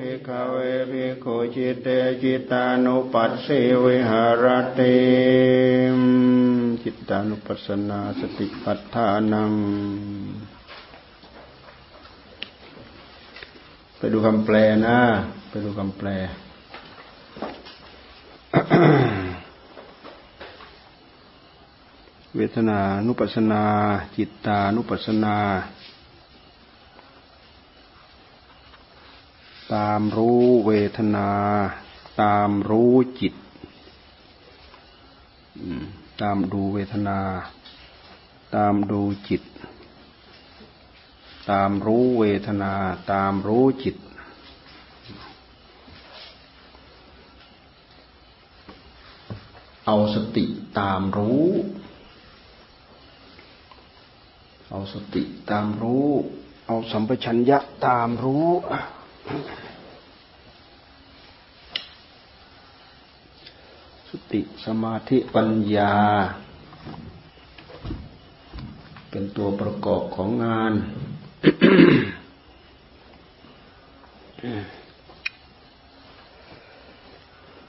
ภิกขเวภิกขุจิตเตจิตานุปัสสิวิหารติจิตานุปัสสนาสติปัฏฐานัง ไปดูคำแปลนะ ไปดูคำแปล เวทนานุปัสนา จิตานุปัสนา ตามรู้เวทนา ตามรู้จิต ตามดูเวทนา ตามดูจิต ตามรู้เวทนา ตามรู้จิต เอาสติตามรู้ เอาสติตามรู้ เอาสัมปชัญญะตามรู้ สติสมาธิปัญญา เป็นตัวประกอบของงาน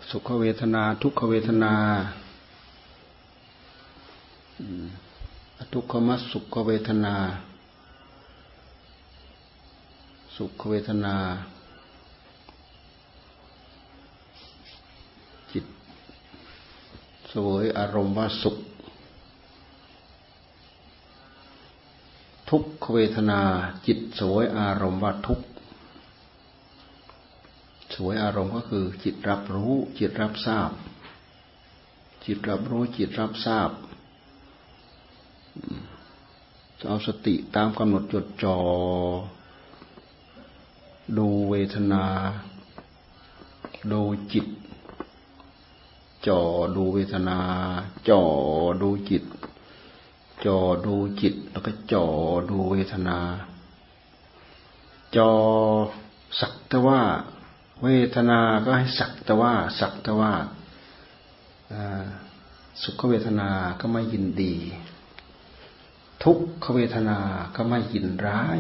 สุขเวทนาทุกขเวทนาทุกขมสุขเวทนา สุขเวทนา จิตสวยอารมณ์ว่าสุข ทุกขเวทนา จิตสวยอารมณ์ว่าทุกสวยอารมณ์ก็คือ จิตรับรู้ จิตรับทราบ จิตรับรู้จิตรับทราบเอาสติตามกำหนดจดจ่อ ดูเวทนา ดูจิต จ่อดูเวทนา จ่อดูจิต จ่อดูจิต แล้วก็จ่อดูเวทนา จ่อสักแต่ว่า เวทนาก็ให้สักแต่ว่า สักแต่ว่าสุขเวทนาก็ไม่ยินดี ทุกขเวทนาก็ไม่ยินร้าย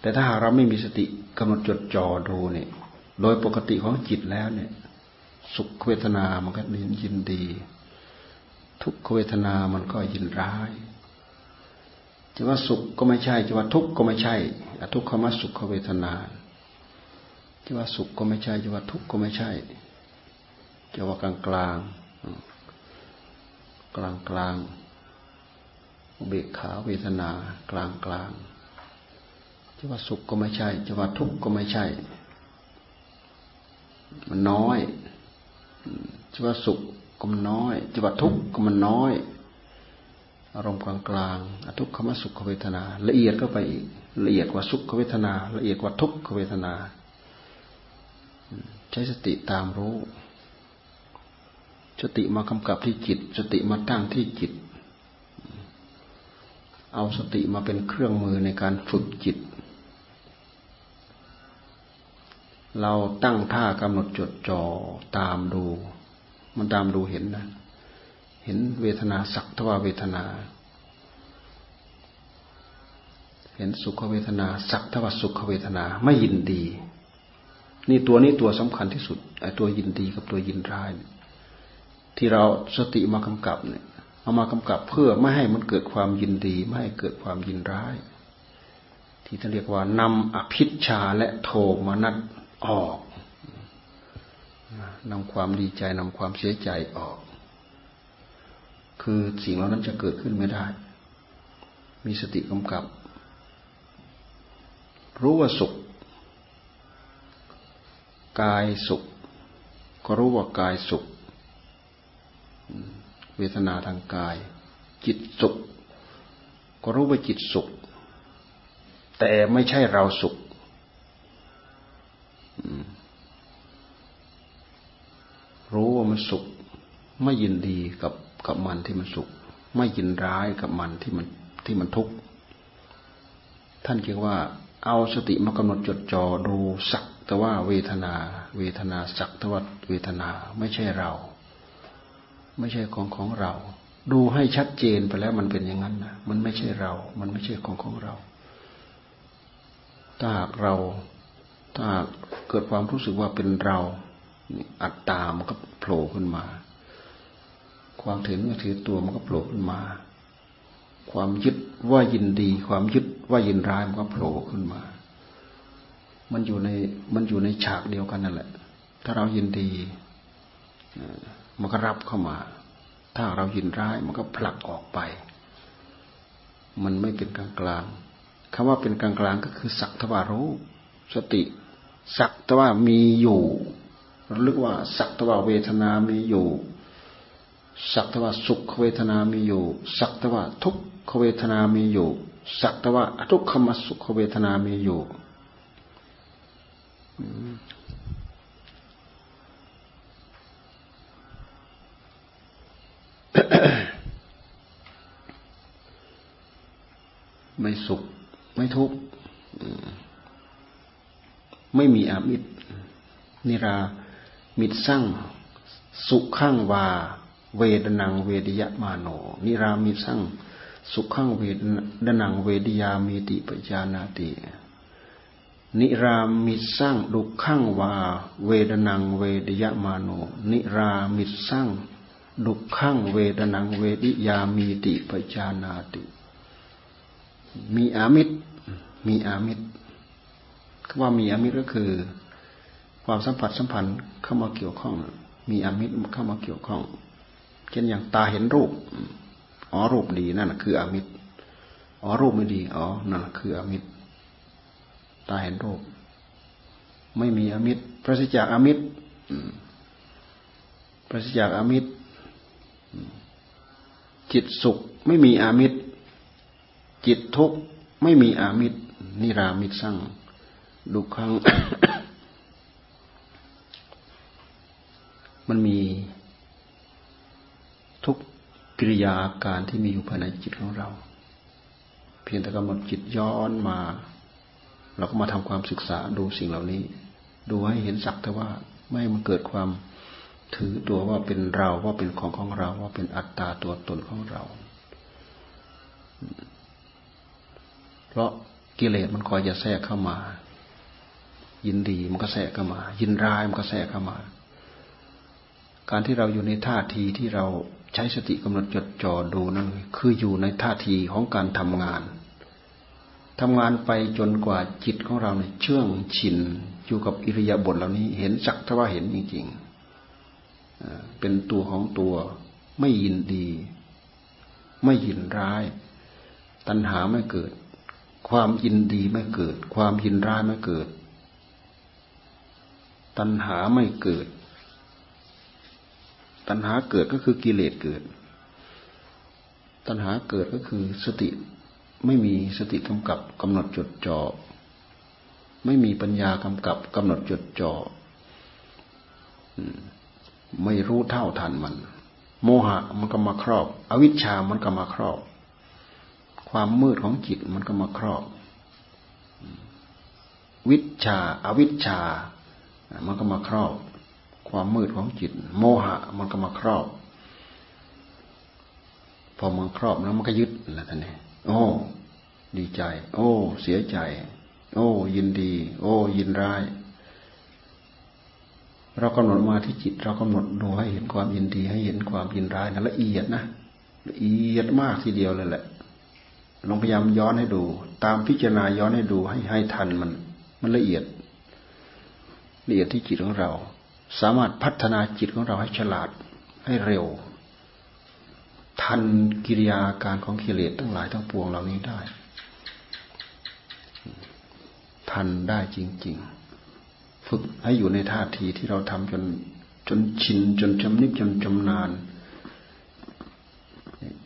แต่ถ้าหากเราไม่มีสติกำหนดจดจ่อดูเนี่ย โดยปกติของจิตแล้วเนี่ย สุขเวทนามันก็ยินดี ทุกขเวทนามันก็ยินร้ายจะว่าสุขก็ไม่ใช่จะว่าทุกข์ก็ไม่ใช่อทุกขมสุขเวทนาจะว่าสุขก็ไม่ใช่จะว่าทุกข์ก็ไม่ใช่จะว่ากลางกลางกลางกลางเบกขาเวทนากลางกลาง จะว่าสุขก็ไม่ใช่ จะว่าทุกข์ก็ไม่ใช่ มันน้อยจะว่าสุขก็มันน้อยจะว่าทุกข์ก็มันน้อย อารมณ์กลางกลางทุกขมสุขเวทนา ละเอียดก็ไปอีกละเอียดกว่าสุขเวทนา ละเอียดกว่าทุกขเวทนา ใช้สติตามรู้ สติมากำกับที่จิต สติมาตั้งที่จิต เอาสติมาเป็นเครื่องมือในการฝึกจิต เราตั้งท่ากำหนดจดจ่อตามดู มันตามดูเห็นนะ เห็นเวทนาสักทว่าเวทนา เห็นสุขเวทนา สักทว่าสุขเวทนาไม่ยินดี นี่ตัวนี้ตัวสำคัญที่สุดไอ้ตัวยินดีกับตัวยินร้ายที่เราสติมากำกับเนี่ยเอามากำกับเพื่อไม่ให้มันเกิดความยินดี ไม่ให้เกิดความยินร้าย ที่ท่านเรียกว่านำอภิชาและโทมนัส ออกนำความดีใจนำความเสียใจออก คือสิ่งเหล่านั้นจะเกิดขึ้นไม่ได้ มีสติกำกับ รู้ว่าสุข กายสุข ก็รู้ว่ากายสุข เวทนาทางกาย จิตสุข ก็รู้ว่าจิตสุข แต่ไม่ใช่เราสุข รู้ว่ามันสุข ไม่ยินดีกับกับมันที่มันสุข ไม่ยินร้ายกับมันที่มันที่มันทุกข์ท่านเรียกว่า เอาสติมากำหนดจดจ่อดูสักแต่ว่าเวทนา เวทนาสักแต่ว่าเวทนาไม่ใช่เรา ไม่ใช่ของของเรา ดูให้ชัดเจนไปแล้วมันเป็นอย่างนั้นนะมันไม่ใช่เรา มันไม่ใช่ของของเราถ้าหากเรา ถ้าเกิดความรู้สึกว่าเป็นเราอัตตามันก็โผล่ขึ้นมา ความถือเนื้อถือตัวมันก็โผล่ขึ้นมา ความยึดว่ายินดี ความยึดว่ายินร้ายมันก็โผล่ขึ้นมา มันอยู่ในมันอยู่ในฉากเดียวกันนั่นแหละ ถ้าเรายินดีมันก็รับเข้ามา ถ้าเรายินร้ายมันก็ผลักออกไป มันไม่เป็นกลางกลางคำว่าเป็นกลางกลางก็คือสักทวารู้สติ สักทว่ามีอยู่ระลึกว่า สักทว่าเวทนามีอยู่ สักทว่าสุขเวทนามีอยู่ สักทว่าทุกขเวทนามีอยู่ สักทว่าทุกขมสุขเวทนามีอยู่ไม่สุข ไม่ทุกข์ ไม่มีอามิตรนิรามิตรสร้างสุขข้างวา เวดนังเวดิยะมาโน นิรามิตรสร้างสุขข้างเวดนังเวดิยามีติปจานาติ นิรามิตรสร้างดุข้างวา เวดนังเวดิยะมาโน นิรามิตรสร้างดุข้างเวดนังเวดิยามีติปจานาติ มีอามิตรมีอามิตร ว่ามีอมิตรก็คือ ความสัมผัสสัมพันธ์เข้ามาเกี่ยวข้อง มีอมิตรเข้ามาเกี่ยวข้อง เช่นอย่างตาเห็นรูป อ๋อรูปดีนั่นคืออมิตร อ๋อรูปไม่ดี อ๋อ นั่นคืออมิตร ตาเห็นรูป ไม่มีอมิตรปราศจากอมิตรปราศจากอมิตร จิตสุขไม่มีอามิตร จิตทุกข์ไม่มีอามิตร นิรามิตรสร้ ดุครั้ง มันมีทุกกิริยาอาการที่มีอยู่ภายในจิตของเรา เพียงแต่กำหนดจิตย้อนมา เราก็มาทำความศึกษาดูสิ่งเหล่านี้ ดูให้เห็นสักแต่ว่าไม่มันเกิดความถือตัวว่าเป็นเราว่าเป็นของของเราว่าเป็นอัตตาตัวตนของเรา เพราะกิเลสมันคอยจะแทรกเข้ามา ยินดีมันก็แทรกเข้ามา ยินร้ายมันก็แทรกเข้ามา การที่เราอยู่ในท่าทีที่เราใช้สติกำหนดจดจ่อดูนั่นคืออยู่ในท่าทีของการทำงานทำงานไปจนกว่าจิตของเราเนี่ยเชื่องชินอยู่กับอิริยาบถเหล่านี้ เห็นสักทว่าเห็นจริงๆเป็นตัวของตัวไม่ยินดี ไม่ยินร้าย ตัณหาไม่เกิด ความยินดีไม่เกิด ความยินร้ายไม่เกิด ตัณหาไม่เกิด ตัณหาเกิดก็คือกิเลสเกิด ตัณหาเกิดก็คือสติไม่มีสติกำกับกำหนดจดจ่อไม่มีปัญญากำกับกำหนดจดจ่อไม่รู้เท่าทันมัน โมหะมันก็มาครอบ อวิชชามันก็มาครอบ ความมืดของจิตมันก็มาครอบ วิชาอาวิชชา มันก็มาครอบ ความมืดของจิต โมหะ มันก็มาครอบ พอมันครอบแล้วมันก็ยึดแล้วท่านนี่โอ้ ดีใจ โอ้ เสียใจ โอ้ ยินดี โอ้ ยินร้าย เรากำหนดมาที่จิต เรากำหนดดูให้เห็นความยินดี ให้เห็นความยินร้ายนะละเอียดนะละเอียดมากทีเดียวเลยแหละลองพยายามย้อนให้ดู ตามพิจารณาย้อนให้ดูให้ให้ทันมัน มันละเอียด ละเอียดที่จิตของเรา สามารถพัฒนาจิตของเราให้ฉลาดให้เร็ว ทันกิริยาการของกิเลสทั้งหลายทั้งปวงเหล่านี้ได้ ทันได้จริง ๆ ฝึกให้อยู่ในท่าทีที่เราทำจนจนชินจนจำนิบจนจำนาน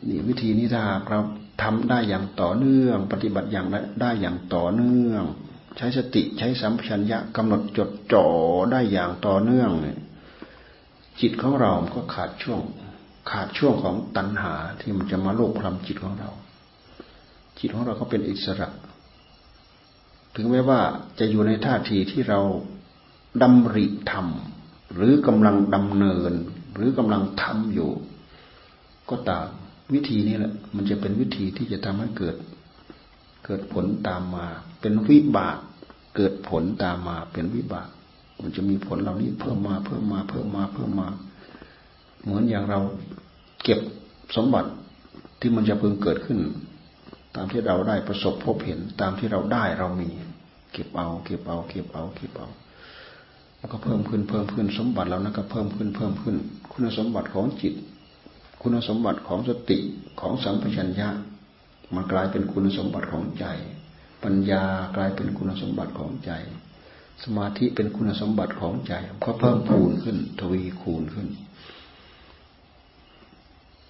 นี่วิธีนี้ถ้าเราทำได้อย่างต่อเนื่อง ปฏิบัติอย่างได้อย่างต่อเนื่อง ใช้สติใช้สัมผััญญะกำหนดจดจ่อได้อย่างต่อเนื่อง จิตของเราก็ขาดช่วง ขาดช่วงของตัณหาที่มันจะมาโลกพลัมจิตของเรา จิตของเราก็เป็นอิสระ ถึงแม้ว่าจะอยู่ในท่าทีที่เราดำริทำหรือกำลังดำเนิน หรือกำลังทำอยู่ ก็ตามวิธีนี้แหละ มันจะเป็นวิธีที่จะทำให้เกิด เกิดผลตามมา เป็นวิบากเกิดผลตามมาเป็นวิบาก มันจะมีผลเหล่านี้เพิ่มมาเพิ่มมาเพิ่มมาเพิ่มมา เหมือนอย่างเราเก็บสมบัติที่มันจะเพิ่งเกิดขึ้น ตามที่เราได้ประสบพบเห็นตามที่เราได้เรามี เก็บเอาเก็บเอาเก็บเอาเก็บเอาแล้วก็เพิ่มขึ้นเพิ่มขึ้นสมบัติเรานั้นก็เพิ่มขึ้นเพิ่มขึ้น คุณสมบัติของจิต คุณสมบัติของสติของสัมปชัญญะมันกลายเป็นคุณสมบัติของใจ ปัญญากลายเป็นคุณสมบัติของใจ สมาธิเป็นคุณสมบัติของใจก็เพิ่มพูนขึ้น ทวีคูณขึ้น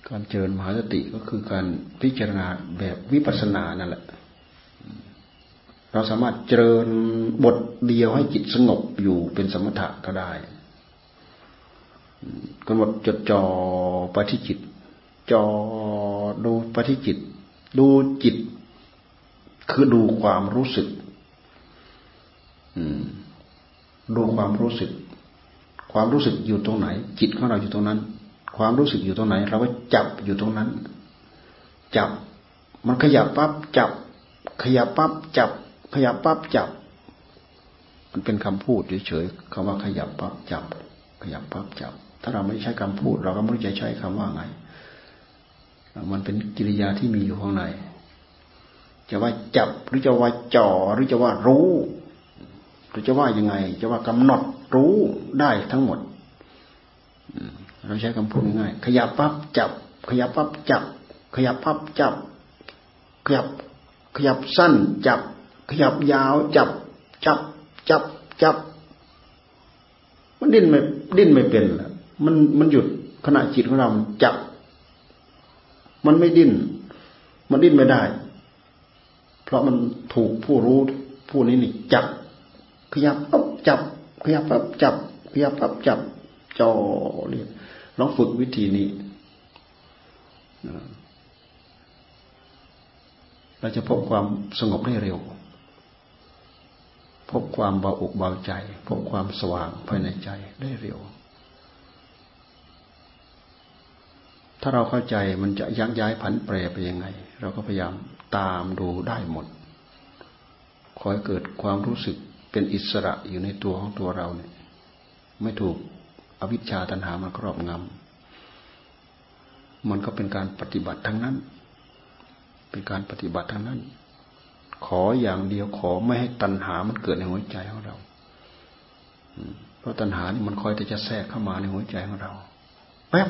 การเจริญมหาสติก็คือการพิจารณาแบบวิปัสสนานั่นแหละ เราสามารถเจริญบทเดียวให้จิตสงบอยู่เป็นสมถะก็ได้กำหนดจดจ่อไปที่จิตจอดูไปที่จิต ดูจิต คือดูความรู้สึกดูความรู้สึก ความรู้สึกอยู่ตรงไหน จิตของเราอยู่ตรงนั้น ความรู้สึกอยู่ตรงไหน เราก็จับอยู่ตรงนั้น จับ มันขยับปั๊บจับ ขยับปั๊บจับ ขยับปั๊บจับ มันเป็นคำพูดเฉยๆคำว่าขยับปั๊บจับ ขยับปั๊บจับ ถ้าเราไม่ใช้คำพูด เราก็ไม่รู้จะใช้คำว่าไง มันเป็นกิริยาที่มีอยู่ข้างใน จะว่าจับหรือจะว่าจ่อหรือจะว่ารู้ หรือจะว่ายังไง จะว่ากำหนดรู้ได้ทั้งหมดเราใช้คำพูดง่ายขยับปั๊บจับ ขยับปั๊บจับ ขยับปั๊บจับ ขยับขยับสั้น จับ ขยับยาวจับ จับจับจับ มันดิ้นไม่ดิ้นไม่เป็นละมันมันหยุดขณะจิตของเราจับ มันไม่ดิ้น มันดิ้นไม่ได้ ราะมันถูกผู้รู้ผู้นี้นี่จับ ขยับปั๊บจับ ขยับปั๊บจับ ขยับปั๊บจับจอเรียลองฝึกวิธีนี้เราจะพบความสงบได้เร็ว พบความเบาอกเบาใจ พบความสว่างภายในใจได้เร็ว ถ้าเราเข้าใจมันจะยักย้ายผันแปรไปยังไง เราก็พยายามตามดูได้หมด ขอให้เกิดความรู้สึกเป็นอิสระอยู่ในตัวของตัวเราเนี่ย ไม่ถูกอวิชชาตันหามาครอบงำมันก็เป็นการปฏิบัติทั้งนั้น เป็นการปฏิบัติทั้งนั้น ขออย่างเดียวขอไม่ให้ตัณหามันเกิดในหัวใจของเราเพราะตัณหานี่มันคอยแต่จะแทรกเข้ามาในหัวใจของเรา แป๊บ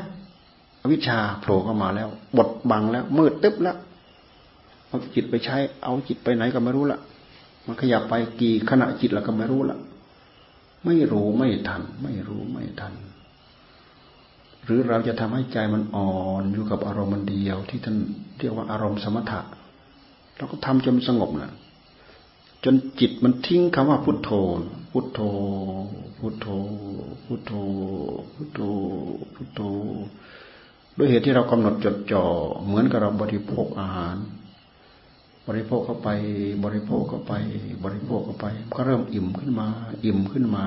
วิชชาโผล่เข้ามาแล้ว บดบังแล้ว มืดตึ๊บแล้วเอาจิตไปใช้ เอาจิตไปไหนก็ไม่รู้ละมันขยับไปกี่ขณะจิตแล้วก็ไม่รู้ละไม่รู้ไม่ทัน ไม่รู้ไม่ทัน หรือเราจะทำให้ใจมันอ่อนอยู่กับอารมณ์มันเดียว ที่ท่านเรียกว่าอารมณ์สมถะเราก็ทำจนสงบนะจนจิตมันทิ้งคำว่าพุทโธ พุทโธ พุทโธ พุทโธ พุทโธ พุทโธ ด้วยเหตุที่เรากำหนดจดจ่อเหมือนกับเราบริโภคอาหาร บริโภคเข้าไป บริโภคเข้าไป บริโภคเข้าไป ก็เริ่มอิ่มขึ้นมา อิ่มขึ้นมา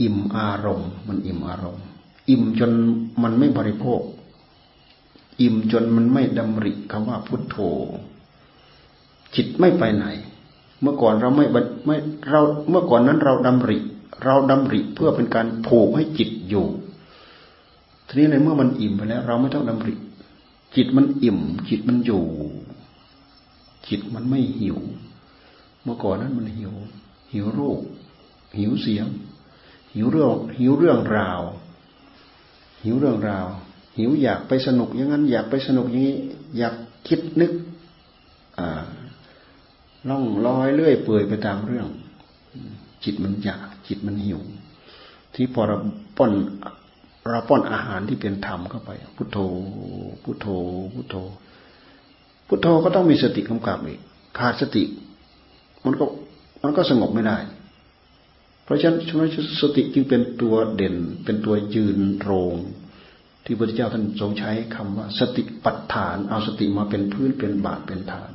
อิ่มอารมณ์ มันอิ่มอารมณ์ อิ่มจนมันไม่บริโภค อิ่มจนมันไม่ดำริคำว่าพุทโธ จิตไม่ไปไหน เมื่อก่อนเราไม่ไม่เราเมื่อก่อนนั้นเราดำริ เราดำริเพื่อเป็นการผูกให้จิตอยู่ ทีนี้ในเมื่อมันอิ่มไปแล้ว เราไม่ต้องดำริ จิตมันอิ่ม จิตมันอยู่ จิตมันไม่หิว เมื่อก่อนนั้นมันหิว หิวรูปหิวเสียง หิวเรื่อง หิวเรื่องราว หิวเรื่องราว หิวอยากไปสนุกอย่างนั้น อยากไปสนุกอย่างนี้ อยากคิดนึก อ่าล่องลอยเลื่อยเปื่อยไปตามเรื่อง จิตมันอยาก จิตมันหิว ที่พอเราป้อน เราป้อนอาหารที่เป็นธรรมเข้าไป พุทโธ พุทโธ พุทโธ พุทโธก็ต้องมีสติกำกับอีกขาดสติ มันก็มันก็สงบไม่ได้ เพราะฉะนั้นสติจึงเป็นตัวเด่น เป็นตัวยืนโรง ที่พระพุทธเจ้าท่านทรงใช้คำว่า สติปัฏฐาน เอาสติมาเป็นพื้นเป็นบาทเป็นฐาน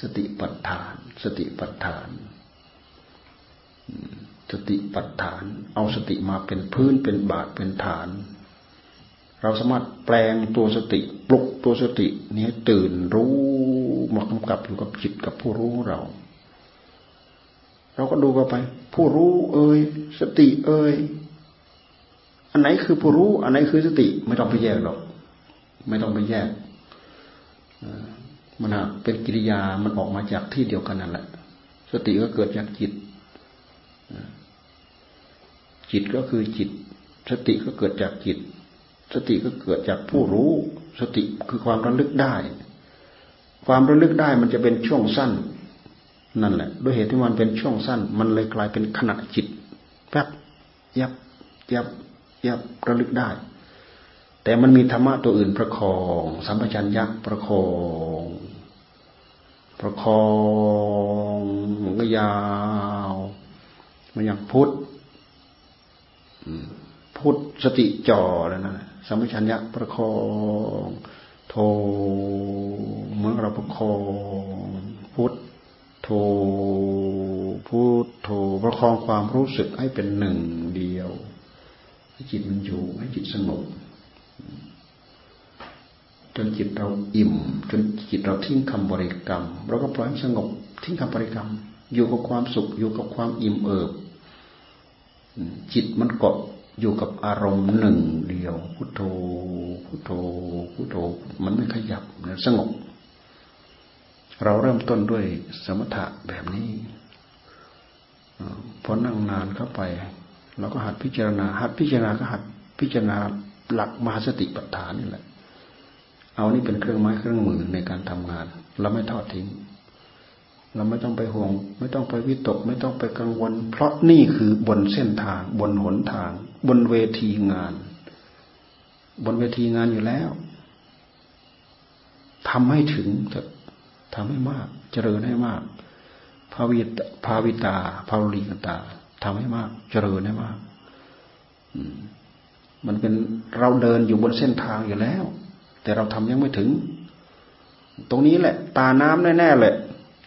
สติปัฏฐาน สติปัฏฐาน สติปัฏฐาน เอาสติมาเป็นพื้นเป็นบาทเป็นฐาน เราสามารถแปลงตัวสติปลุกตัวสตินี้ตื่นรู้มากำกับอยู่กับจิตกับผู้รู้เรา เราก็ดูกันไป ผู้รู้เอ่ยสติเอ่ยอันไหนคือผู้รู้ อันไหนคือสติ ไม่ต้องไปแยกหรอก ไม่ต้องไปแยกมันเป็นกิริยามันออกมาจากที่เดียวกันนั่นแหละ สติก็เกิดจากจิต จิตก็คือจิต สติก็เกิดจากจิต สติก็เกิดจากผู้รู้ สติคือความระลึกได้ ความระลึกได้มันจะเป็นช่วงสั้น นั่นแหละ ด้วยเหตุที่มันเป็นช่วงสั้น มันเลยกลายเป็นขณะจิตแป๊บยับยับยับระลึกได้ แต่มันมีธรรมะตัวอื่นประคองสัมปชัญญะประคองประคองมันก็ยาวมันอย่างพุทธ พุทธสติจ่อแล้วนะสัมปชัญญะประคองโทเหมือนเราประคองพุทธโทพุทโทประคองความรู้สึกให้เป็นหนึ่งเดียวให้จิตมันอยู่ให้จิตสงบจนจิตเราอิ่ม จนจิตเราทิ้งคำบริกรรม เราก็ปล่อยให้สงบ ทิ้งคำบริกรรม อยู่กับความสุขอยู่กับความอิ่มเอิบ จิตมันเกาะอยู่กับอารมณ์หนึ่งเดียว พุทโธพุทโธพุทโธมันไม่ขยับมันสงบ เราเริ่มต้นด้วยสมถะแบบนี้พอนั่งนานเข้าไป เราก็หัดพิจารณา หัดพิจารณาก็หัดพิจารณาหลักมหาสติปัฏฐานนี่แหละ เอานี่เป็นเครื่องไม้เครื่องมือในการทำงาน เราไม่ทอดทิ้ง เราไม่ต้องไปห่วง ไม่ต้องไปวิตก ไม่ต้องไปกังวล เพราะนี่คือบนเส้นทาง บนหนทาง บนเวทีงาน บนเวทีงานอยู่แล้วทำให้ถึงจะทำให้มาก เจริญให้มากภาวิตภาวิตาภาวลีกตาทำให้มาก เจริญให้มากมันเป็นเราเดินอยู่บนเส้นทางอยู่แล้ว แต่เราทำยังไม่ถึง ตรงนี้แหละ ตาน้ำแน่ๆแหละ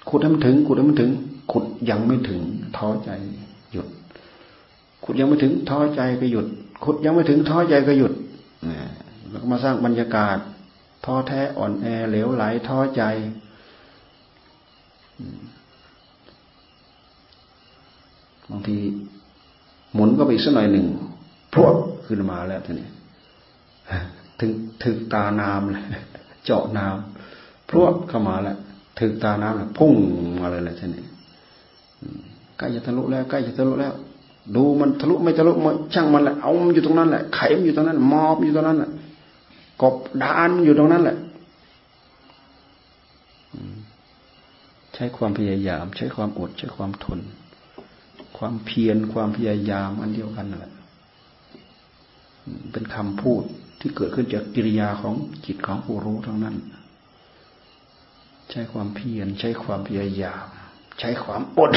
ขุดให้มันถึง ขุดให้มันถึง ขุดยังไม่ถึง ท้อใจหยุด ขุดยังไม่ถึง ท้อใจก็หยุด ขุดยังไม่ถึง ท้อใจก็หยุดแล้วก็มาสร้างบรรยากาศ ท้อแท้อ่อนแอเหลวไหลท้อใจบางทีหมุนก็ไปอีกสักหน่อยหนึ่งพรวดขึ้นมาแล้วทีนี้ถึงถึงตาน้ำเลยเจาะน้ำพรวดเข้ามาแล้ว ถึงตาน้ำแล้วพุ่งมาเลยแหละทีนี้ใกล้จะทะลุแล้วใกล้จะทะลุแล้ว ดูมันทะลุไม่ทะลุมันช่างมันแหละเอามันอยู่ตรงนั้นแหละไขมันอยู่ตรงนั้นมอบอยู่ตรงนั้นแหละกบดานอยู่ตรงนั้นแหละใช้ความพยายาม ใช้ความอดใช้ความทน ความเพียรความพยายามอันเดียวกันนั่นแหละเป็นคำพูดที่เกิดขึ้นจากกิริยาของจิตของผู้รู้ทั้งนั้น ใช้ความเพียรใช้ความพยายาม ใช้ความอด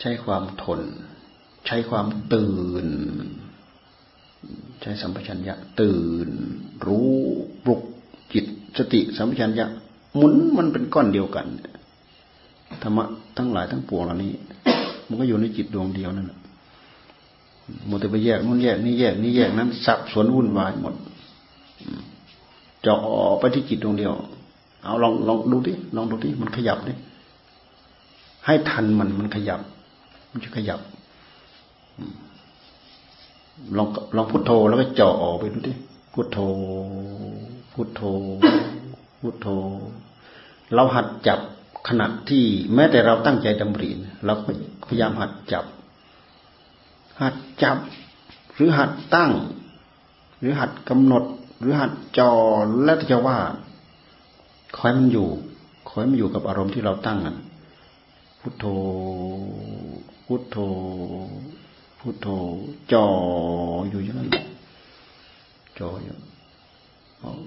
ใช้ความทน ใช้ความตื่น ใช้สัมปชัญญะตื่น รู้ปลุกจิตสติสัมปชัญญะหมุนมันเป็นก้อนเดียวกันธรรมะทั้งหลายทั้งปวงเหล่านี้ มันก็อยู่ในจิตดวงเดียวนั่นแหละมดแต่ไปแยกนู่นแยกนี่แยกนี่แยกนั้นสับสนวุ่นวายหมด จาะไปที่จิตดวงเดียว เอาลองลองดูที่ลองดูที่มันขยับดิให้ทันมันมันขยับ มันจะขยับลองลองพุทโธแล้วก็เจาะออกไปดูดิพุทโธ พุทโธ พุทโธ เราหัดจับขณะที่แม้แต่เราตั้งใจดำริเราพยายามหัดจับ หัดจับ หรือหัดตั้ง หรือหัดกำหนด หรือหัดจอและจะว่าคอยมันอยู่คอยมันอยู่กับอารมณ์ที่เราตั้งอะพุทโธ พุทโธ พุทโธจออยู่อย่างนั้นจออยู่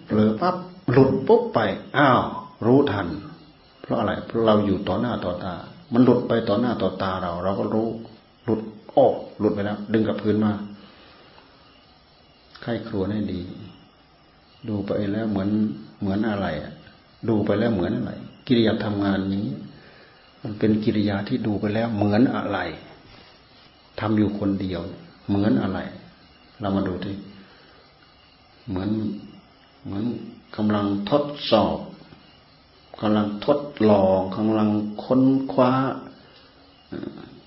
เผลอปั๊บหลุดปุ๊บไปอ้าวรู้ทัน เพราะอะไรเพราะเราอยู่ต่อหน้าต่อตา มันหลุดไปต่อหน้าต่อตาเรา เราก็รู้หลุดโอ้หลุดไปแล้ว ดึงกับพื้นมาไข้ครัวให้ดี ดูไปแล้วเหมือนเหมือนอะไรอะ ดูไปแล้วเหมือนอะไร กิริยาทำงานนี้ มันเป็นกิริยาที่ดูไปแล้วเหมือนอะไรทำอยู่คนเดียว เหมือนอะไร เรามาดูที่เหมือนเหมือนกำลังทดสอบกำลังทดลองกำลังค้นคว้า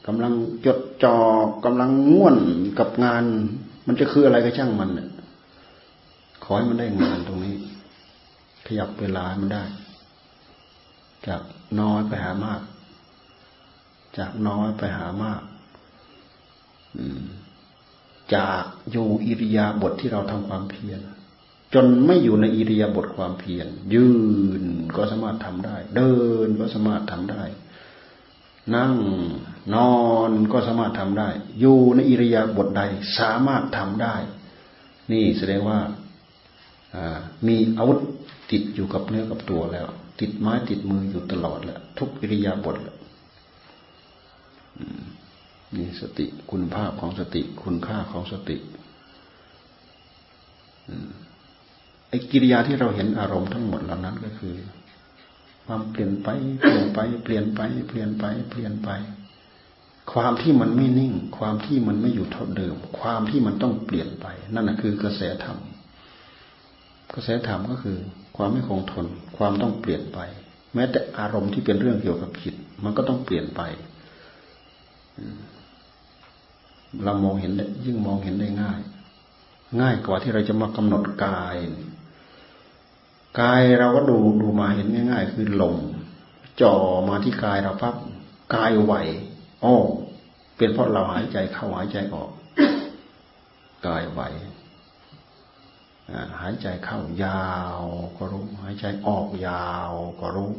กำลังจดจอ่อกำลังง่วนกับงาน มันจะคืออะไรก็ช่างมันข อให้มันได้งานตรงนี้ ขยับเวลามันได้ จากน้อยไปหามาก จากน้อยไปหามากจากอยู่อิริยาบถทที่เราทำความเพียรจนไม่อยู่ในอิริยาบถความเพียรยืนก็สามารถทำได้ เดินก็สามารถทำได้ นั่งนอนก็สามารถทำได้ อยู่ในอิริยาบถใดสามารถทำได้ นี่แสดงว่า มีอาวุธติดอยู่กับเนื้อกับตัวแล้ว ติดไม้ติดมืออยู่ตลอดแล้วทุกอิริยาบถแล้วนี่สติคุณภาพของสติ คุณค่าของสติไอ้กิริยาที่เราเห็นอารมณ์ทั้งหมดเหล่านั้นก็คือ ความเปลี่ยนไปเปลี่ยนไป เปลี่ยนไป เปลี่ยนไป เปลี่ยนไป ความที่มันไม่นิ่ง ความที่มันไม่อยู่เท่าเดิม ความที่มันต้องเปลี่ยนไป นั่นแหะคือกระแสธรรม กระแสธรรมก็คือ ความไม่คงทน ความต้องเปลี่ยนไป แม้แต่อารมณ์ที่เป็นเรื่องเกี่ยวกับจิต มันก็ต้องเปลี่ยนไปเรามองเห็นได้ยิ่งมองเห็นได้ง่าย ง่ายกว่าที่เราจะมากำหนดกาย กายเราก็ดูดูมาเห็นง่าย ๆ คือลมจ่อมาที่กายเราปั๊บกายไหวอ๋อเป็นเพราะเราหายใจเข้าหายใจออก กายไหว หายใจเข้ายาวก็รู้ หายใจออกยาวก็รู้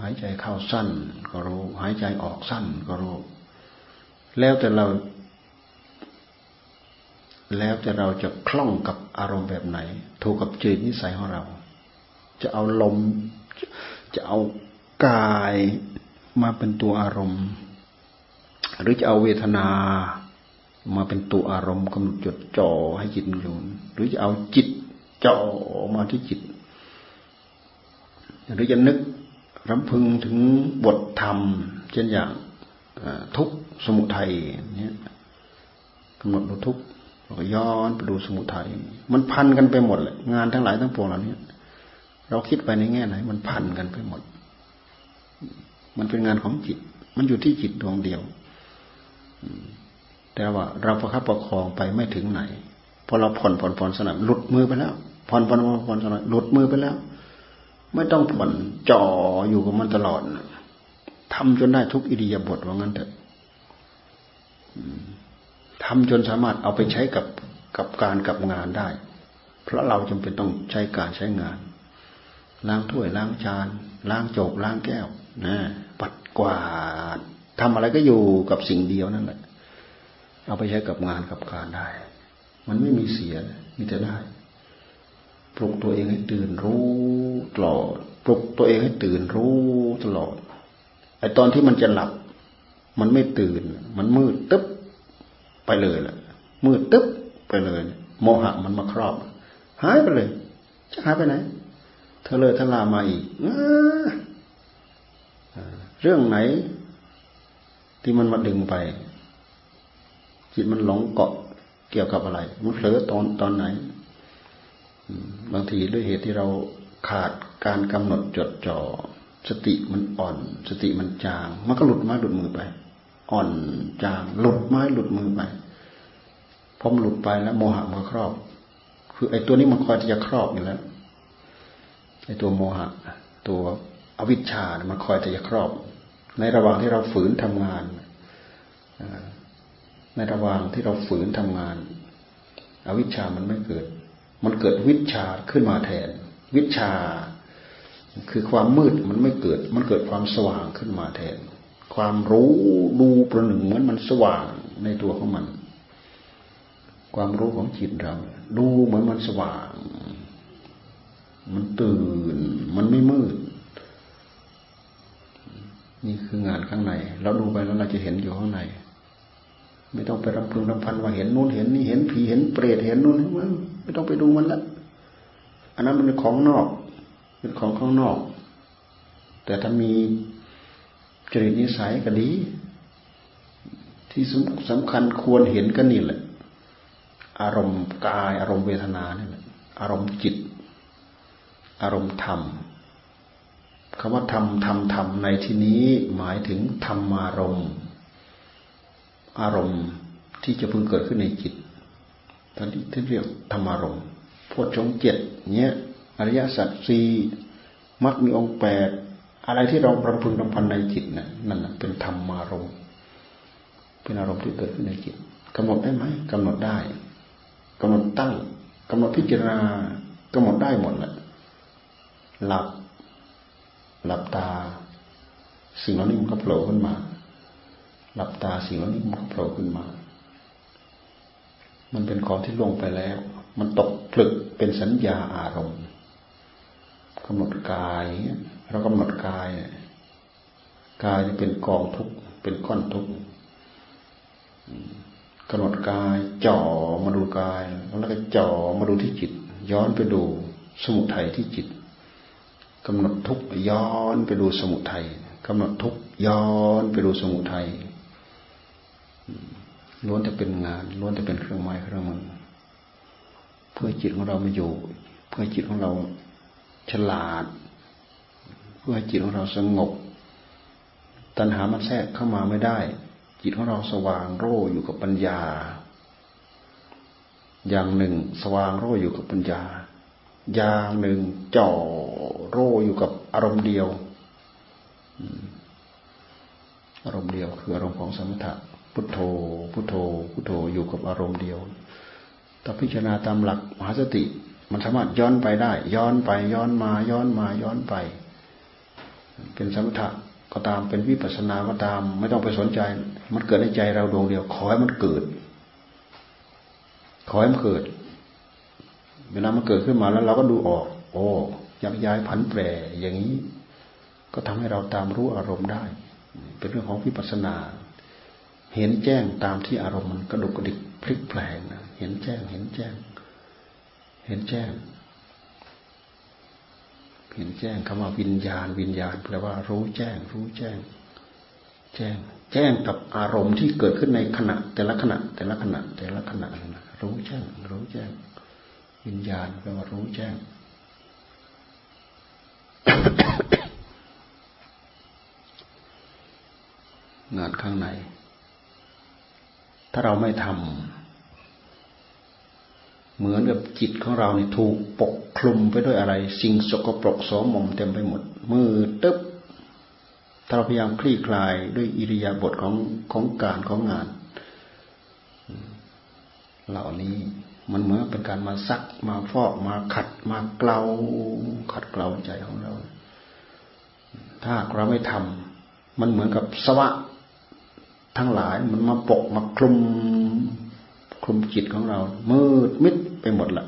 หายใจเข้าสั้นก็รู้ หายใจออกสั้นก็รู้ แล้วแต่เรา แล้วแต่เราจะคล่องกับอารมณ์แบบไหน ถูกกับจิตนิสัยของเรา จะเอาลม จะเอากายมาเป็นตัวอารมณ์ หรือจะเอาเวทนา มาเป็นตัวอารมณ์กำหนดจดจ่อให้จิตอยู่ หรือจะเอาจิตจ่อมาที่จิต หรือจะนึกรำพึงถึงบทธรรม เช่นอย่างทุกสมุทัยเนี่ยกำหนดดูทุกก็ย้อนไปดูสมุทัยมันพันกันไปหมดเลยงานทั้งหลายทั้งปวงเหล่านี้เราคิดไปในแง่ไหน มันพันกันไปหมด มันเป็นงานของจิต มันอยู่ที่จิตดวงเดียวแต่ว่าเราประคับประคองไปไม่ถึงไหน พอเราผ่อนผ่อนผ่อนสนับหลุดมือไปแล้วผ่อนผ่อนผ่อนสนับหลุดมือไปแล้ว ไม่ต้องผ่อนจ่ออยู่กับมันตลอดทำจนได้ทุกอิริยาบถว่างั้นเถอะทำจนสามารถเอาไปใช้กับกับการกับงานได้ เพราะเราจำเป็นต้องใช้การใช้งาน ล้างถ้วยล้างจานล้างโจกล้างแก้วนะปัดกวาดทำอะไรก็อยู่กับสิ่งเดียวนั่นแหละ เอาไปใช้กับงานกับการได้ มันไม่มีเสีย มีแต่ได้ ปลุกตัวเองให้ตื่นรู้ตลอด ปลุกตัวเองให้ตื่นรู้ตลอด ไอตอนที่มันจะหลับ มันไม่ตื่น มันมืดตึ๊บไปเลยแหละมืดตึ๊บไปเลย โมหะมันมาครอบ หายไปเลย จะหายไปไหน เธอเลยทลามาอีกเรื่องไหนที่มันมาดึงไป จิตมันหลงเกาะ เกี่ยวกับอะไร มันเผลอตอนตอนไหนบางทีด้วยเหตุที่เราขาดการกำหนดจดจ่อสติมันอ่อน สติมันจางมันก็หลุดไม้หลุดมือไป อ่อนจาง หลุดไม้หลุดมือไปพอมหลุดไปแล้วโมหะมันก็ครอบ คือไอ้ตัวนี้มันคอยจะครอบอยู่แล้วไอ้ตัวโมหะ ตัวอวิชชา มันคอยจะครอบ ในระหว่างที่เราฝืนทำงาน ในระหว่างที่เราฝืนทำงานอวิชชามันไม่เกิด มันเกิดวิชาขึ้นมาแทน วิชา คือความมืดมันไม่เกิด มันเกิดความสว่างขึ้นมาแทน ความรู้ดูประหนึ่งเหมือนมันสว่างในตัวของมัน ความรู้ของจิตเรา ดูเหมือนมันสว่าง มันตื่น มันไม่มืด นี่คืองานข้างใน เราดูไปแล้วเราจะเห็นอยู่ข้างใน ไม่ต้องไปรำพึงรำพันว่าเห็นนู่นเห็นนี่เห็นผีเห็นเปรตเห็นนู่นมันไม่ต้องไปดูมันละอันนั้นมันเป็นของนอก เป็นของข้างนอก แต่ถ้ามีจริตนิสัยก็ดี ที่สำคัญควรเห็นก็นี่แหละ อารมณ์กาย อารมณ์เวทนาเนี่แหละอารมณ์จิต อารมณ์ธรรมคำว่าธรรมธรรมธรรมในที่นี้หมายถึงธรรมารมณ์ อารมณ์ที่จะพึงเกิดขึ้นในจิตท่านที่เรียกธรรมารมณ์โพวดชงเจ็ดเนี้ยอริยสัจสี่มักมีองค์แปดอะไรที่เราประพึงรำพันในจิตนะนั่นเป็นธรรมารมณ์เป็นอารมณ์ที่เกิดขึ้นในจิตกำหนดได้ไหมกำหนดได้กำหนดตั้งกำหนดพิจารณากำหนดได้หมดแหละหลับหลับตา สิ่งเหล่านี้มันก็โผล่ขึ้นมา หลับตาสิ่งนี้มันก็โผล่ขึ้นมา มันเป็นของที่ลงไปแล้ว มันตกผลึกเป็นสัญญาอารมณ์กำหนดกายเรากำหนดกายกายจะเป็นกองทุกเป็นก้อนทุกกำหนดกายจ่อมาดูกาย แล้วก็จ่อมาดูที่จิต ย้อนไปดูสมุทัยที่จิตกำหนดทุกย้อนไปดูสมุทัยกำหนดทุกย้อนไปดูสมุทัย ล้วนแต่เป็นงานล้วนแต่เป็นเครื่องไม้เครื่องมือเพื่อจิตของเรามาอยู่ เพื่อจิตของเราฉลาด เพื่อให้จิตของเราสงบ ตัณหามันแทรกเข้ามาไม่ได้ จิตของเราสว่างโร่อยู่กับปัญญา อย่างหนึ่ง สว่างโร่อยู่กับปัญญา อย่างหนึ่งจ่อโร่อยู่กับอารมณ์เดียวอารมณ์เดียวคืออารมณ์ของสมถะ พุทโธ พุทโธ พุทโธอยู่กับอารมณ์เดียวถ้าพิจารณาตามหลักมหาสติ มันสามารถย้อนไปได้ ย้อนไปย้อนมาย้อนมาย้อนไป เป็นสมถะก็ตามเป็นวิปัสสนาก็ตาม ไม่ต้องไปสนใจ มันเกิดในใจเราดวงเดียว ขอให้มันเกิด ขอให้มันเกิด เวลามันเกิดขึ้นมาแล้วเราก็ดูออก โอ้ยักย้ายผันแปรอย่างนี้ ก็ทำให้เราตามรู้อารมณ์ได้ เป็นเรื่องของวิปัสสนา เห็นแจ้งตามที่อารมณ์มันกระดุกกระดิกพลิกแปลงนะเห็นแจ้ง เห็นแจ้ง เห็นแจ้ง เห็นแจ้งคำว่าวิญญาณ วิญญาณแปลว่า รู้แจ้ง รู้แจ้ง แจ้ง แจ้งกับอารมณ์ที่เกิดขึ้นในขณะ แต่ละขณะ แต่ละขณะ แต่ละขณะรู้แจ้ง รู้แจ้ง วิญญาณแปลว่ารู้แจ้งงานข้างใน ถ้าเราไม่ทำเหมือนกับจิตของเราเนี่ยถูกปกคลุมไปด้วยอะไร สิ่งสกปรกสมมเต็มไปหมด มือตึ๊บถ้าเราพยายามคลี่คลายด้วยอิริยาบถของของการของงาน เหล่านี้มันเหมือนเป็นการมาซักมาฟอกมาขัดมาเกลาขัดเกลาใจของเรา ถ้าเราไม่ทำมันเหมือนกับสวะ ทั้งหลายมันมาปกมาคลุมคลุมจิตของเรา มืดมิดไปหมดละ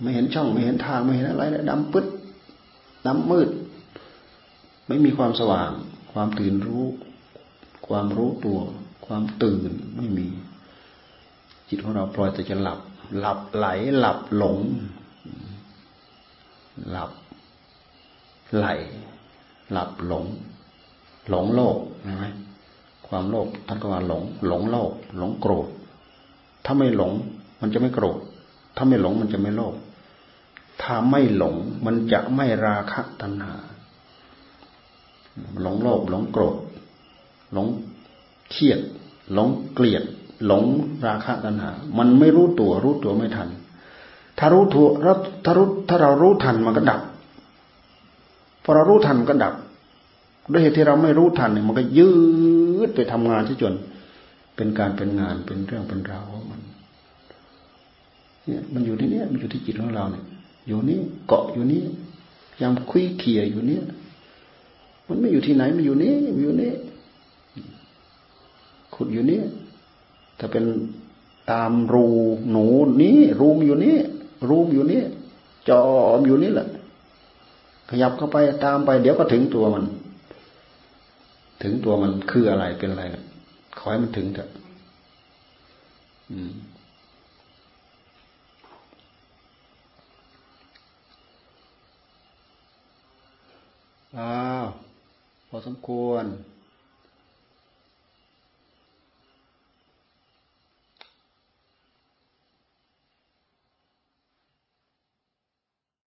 ไม่เห็นช่องไม่เห็นทางไม่เห็นอะไรเลยดำปึ๊ดดำมืด ไม่มีความสว่าง ความตื่นรู้ ความรู้ตัว ความตื่นไม่มี จิตของเราปล่อยแต่จะหลับ หลับไหล หลับหลง หลับ ไหล หลับหลง หลงโลกใช่ไหม ความโลภท่านก็ว่าหลง หลงโลภหลงโกรธ ถ้าไม่หลง มันจะไม่โกรธ ถ้าไม่หลงมันจะไม่โลภถ้าไม่หลงมันจะไม่ราคะตัณหา หลงโลภหลงโกรธ หลงเครียด หลงเกลียด หลงราคะตัณหา มันไม่รู้ตัว รู้ตัวไม่ทัน ถ้ารู้ตัวถ้ารู้ถ้าเรารู้ทันมันก็ดับพอเรารู้ทันมันก็ดับ ด้วยเหตุที่เราไม่รู้ทันเนี่ยมันก็ยืดไปทำงานที่จน เป็นการเป็นงานเป็นเรื่องเป็นราวของมัน เนี่ย มันอยู่ที่นี่มันอยู่ที่จิตของเราเนี่ย อยู่นี่เกาะอยู่นี่ยามคุยเขี่ยอยู่นี่มันไม่อยู่ที่ไหนมันอยู่นี่อยู่นี่ขุดอยู่นี่ถ้าเป็นตามรูหนูนี้รูมอยู่นี่รูมอยู่นี่จอมอยู่นี่แหละขยับเข้าไปตามไป เดี๋ยวก็ถึงตัวมัน ถึงตัวมันคืออะไรเป็นอะไรขอให้มันถึงเถอะอ้าวพอสมควร